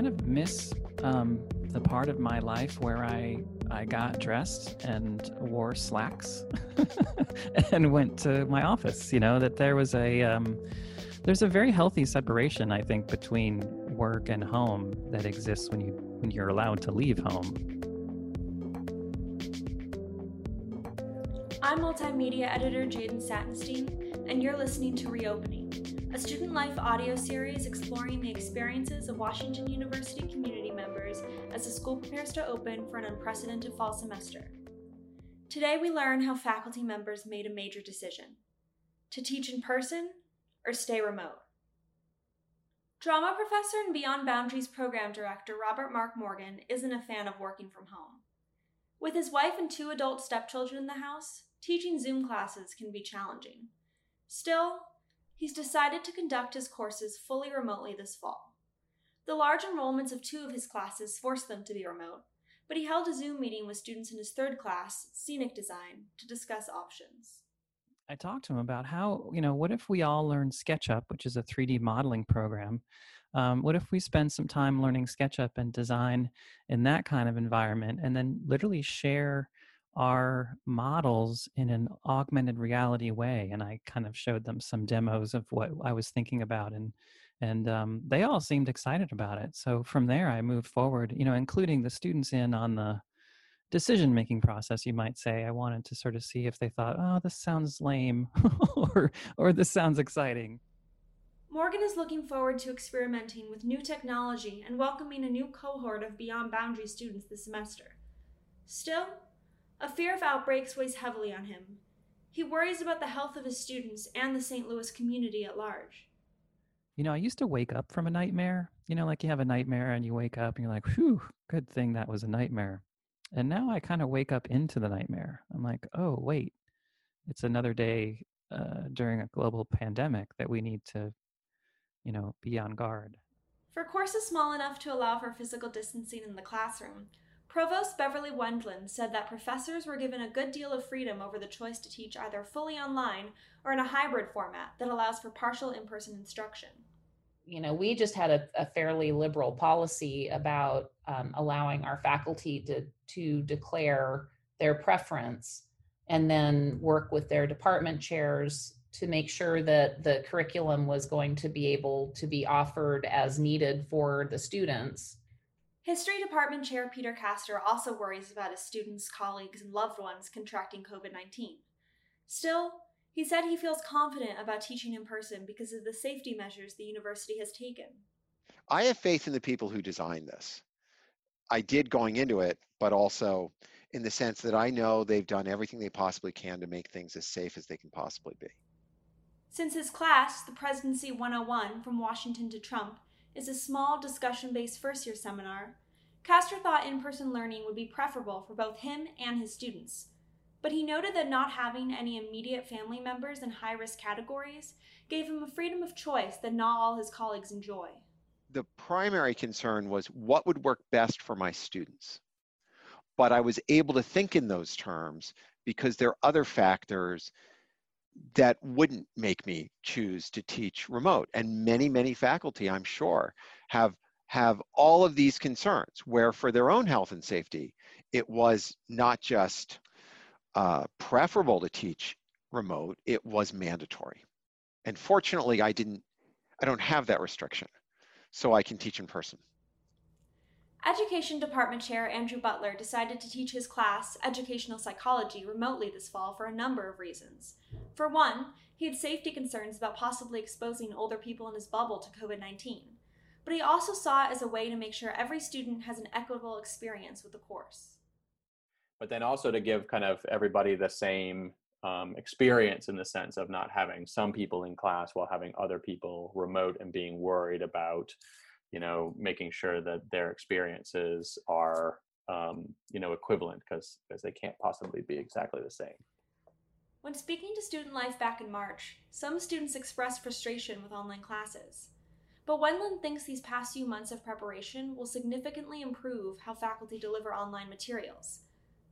kind of miss um, the part of my life where I I got dressed and wore slacks and went to my office. You know that there was a um, there's a very healthy separation I think between work and home that exists when you when you're allowed to leave home. I'm multimedia editor Jaden Sattenstein, and you're listening to Reopening, a student life audio series exploring the experiences of Washington University community members as the school prepares to open for an unprecedented fall semester. Today, we learn how faculty members made a major decision to teach in person or stay remote. Drama professor and Beyond Boundaries program director Robert Mark Morgan isn't a fan of working from home. With his wife and two adult stepchildren in the house, teaching Zoom classes can be challenging. Still, he's decided to conduct his courses fully remotely this fall. The large enrollments of two of his classes forced them to be remote, but he held a Zoom meeting with students in his third class, Scenic Design, to discuss options. I talked to him about how, you know, what if we all learn SketchUp, which is a 3D modeling program? Um, what if we spend some time learning SketchUp and design in that kind of environment and then literally share our models in an augmented reality way and i kind of showed them some demos of what i was thinking about and and um, they all seemed excited about it. So from there i moved forward you know including the students in on the decision making process you might say. I wanted to sort of see if they thought oh this sounds lame or or this sounds exciting. Morgan is looking forward to experimenting with new technology and welcoming a new cohort of Beyond Boundary students this semester. Still, a fear of outbreaks weighs heavily on him. He worries about the health of his students and the St. Louis community at large. You know, I used to wake up from a nightmare. You know, like you have a nightmare and you wake up and you're like, whew, good thing that was a nightmare. And now I kind of wake up into the nightmare. I'm like, oh, wait, it's another day uh, during a global pandemic that we need to, you know, be on guard. For courses small enough to allow for physical distancing in the classroom, Provost Beverly Wendland said that professors were given a good deal of freedom over the choice to teach either fully online or in a hybrid format that allows for partial in person instruction. You know, we just had a, a fairly liberal policy about um, allowing our faculty to, to declare their preference and then work with their department chairs to make sure that the curriculum was going to be able to be offered as needed for the students History Department Chair Peter Kastor also worries about his students, colleagues, and loved ones contracting COVID 19. Still, he said he feels confident about teaching in person because of the safety measures the university has taken. I have faith in the people who designed this. I did going into it, but also in the sense that I know they've done everything they possibly can to make things as safe as they can possibly be. Since his class, the Presidency 101 From Washington to Trump, is a small discussion based first year seminar, Kastor thought in person learning would be preferable for both him and his students. But he noted that not having any immediate family members in high risk categories gave him a freedom of choice that not all his colleagues enjoy. The primary concern was what would work best for my students. But I was able to think in those terms because there are other factors that wouldn't make me choose to teach remote. And many, many faculty, I'm sure, have have all of these concerns where for their own health and safety, it was not just uh, preferable to teach remote, it was mandatory. And fortunately, I didn't, I don't have that restriction, so I can teach in person. Education Department Chair Andrew Butler decided to teach his class, Educational Psychology, remotely this fall for a number of reasons. For one, he had safety concerns about possibly exposing older people in his bubble to COVID 19, but he also saw it as a way to make sure every student has an equitable experience with the course. But then also to give kind of everybody the same um, experience in the sense of not having some people in class while having other people remote and being worried about you know making sure that their experiences are um, you know equivalent because because they can't possibly be exactly the same when speaking to student life back in march some students expressed frustration with online classes but wendland thinks these past few months of preparation will significantly improve how faculty deliver online materials.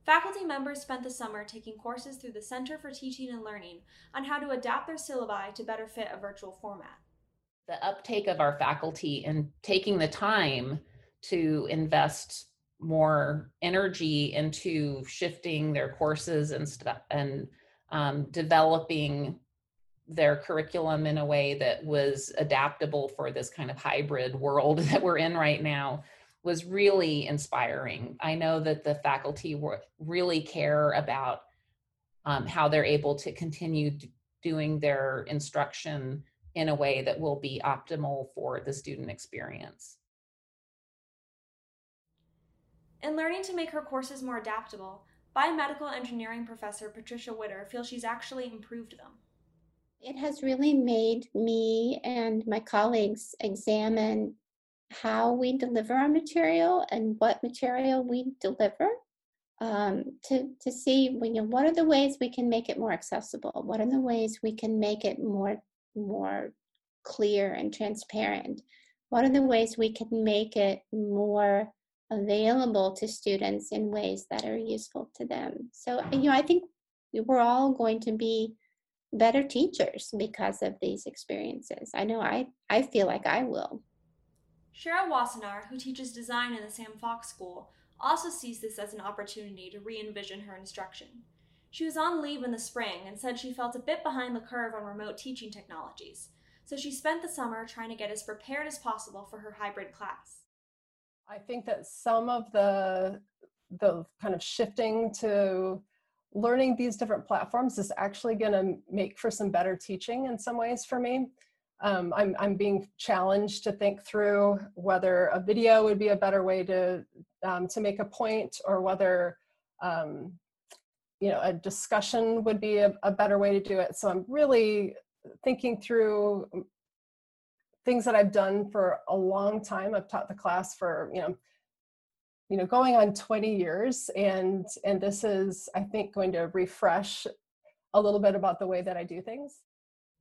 Faculty members spent the summer taking courses through the Center for Teaching and Learning on how to adapt their syllabi to better fit a virtual format. The uptake of our faculty and taking the time to invest more energy into shifting their courses and and um, developing their curriculum in a way that was adaptable for this kind of hybrid world that we're in right now was really inspiring. I know that the faculty really care about um, how they're able to continue doing their instruction in a way that will be optimal for the student experience. In learning to make her courses more adaptable, biomedical engineering professor Patricia Widder feels she's actually improved them. It has really made me and my colleagues examine how we deliver our material and what material we deliver um, to, to see you know, what are the ways we can make it more accessible? What are the ways we can make it more, more clear and transparent? What are the ways we can make it more available to students in ways that are useful to them? So, you know, I think we're all going to be better teachers because of these experiences. I know I, I feel like I will. Cheryl Wassenaar, who teaches design in the Sam Fox School, also sees this as an opportunity to re envision her instruction. She was on leave in the spring and said she felt a bit behind the curve on remote teaching technologies, so she spent the summer trying to get as prepared as possible for her hybrid class. I think that some of the the kind of shifting to learning these different platforms is actually going to make for some better teaching in some ways for me. Um, I'm, I'm being challenged to think through whether a video would be a better way to um, to make a point or whether um, you know a discussion would be a, a, better way to do it. So i'm really thinking through things that i've done for a long time. I've taught the class for you know you know going on 20 years and and this is i think going to refresh a little bit about the way that i do things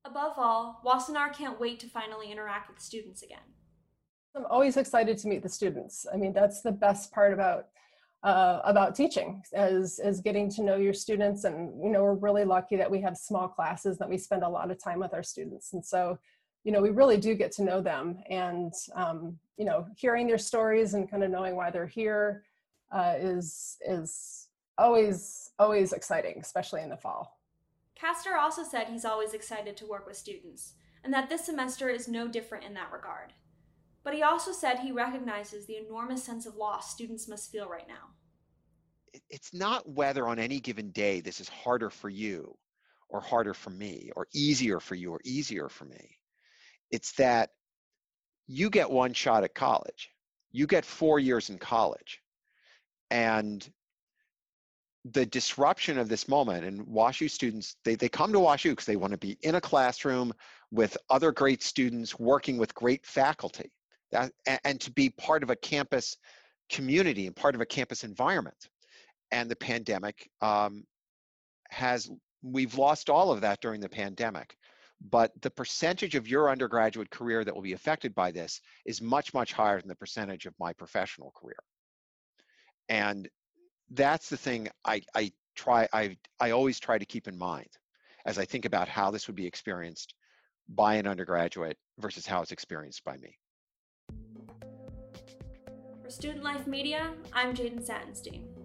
Above all, Wassenaar can't wait to finally interact with students again. I'm always excited to meet the students. I mean, that's the best part about uh, about teaching as as getting to know your students. And you know, we're really lucky that we have small classes that we spend a lot of time with our students. And so, you know, we really do get to know them. And um, you know, hearing their stories and kind of knowing why they're here uh, is is always always exciting, especially in the fall. Kastor also said he's always excited to work with students, and that this semester is no different in that regard. But he also said he recognizes the enormous sense of loss students must feel right now. It's not whether on any given day this is harder for you or harder for me or easier for you or easier for me. It's that you get one shot at college. You get four years in college. And the disruption of this moment and WashU students, they, they come to WashU because they want to be in a classroom with other great students working with great faculty that, and, and to be part of a campus community and part of a campus environment. And the pandemic um, has, we've lost all of that during the pandemic. But the percentage of your undergraduate career that will be affected by this is much, much higher than the percentage of my professional career. And that's the thing I, I try I, I always try to keep in mind as I think about how this would be experienced by an undergraduate versus how it's experienced by me. For Student Life Media, I'm Jaden Satinstein.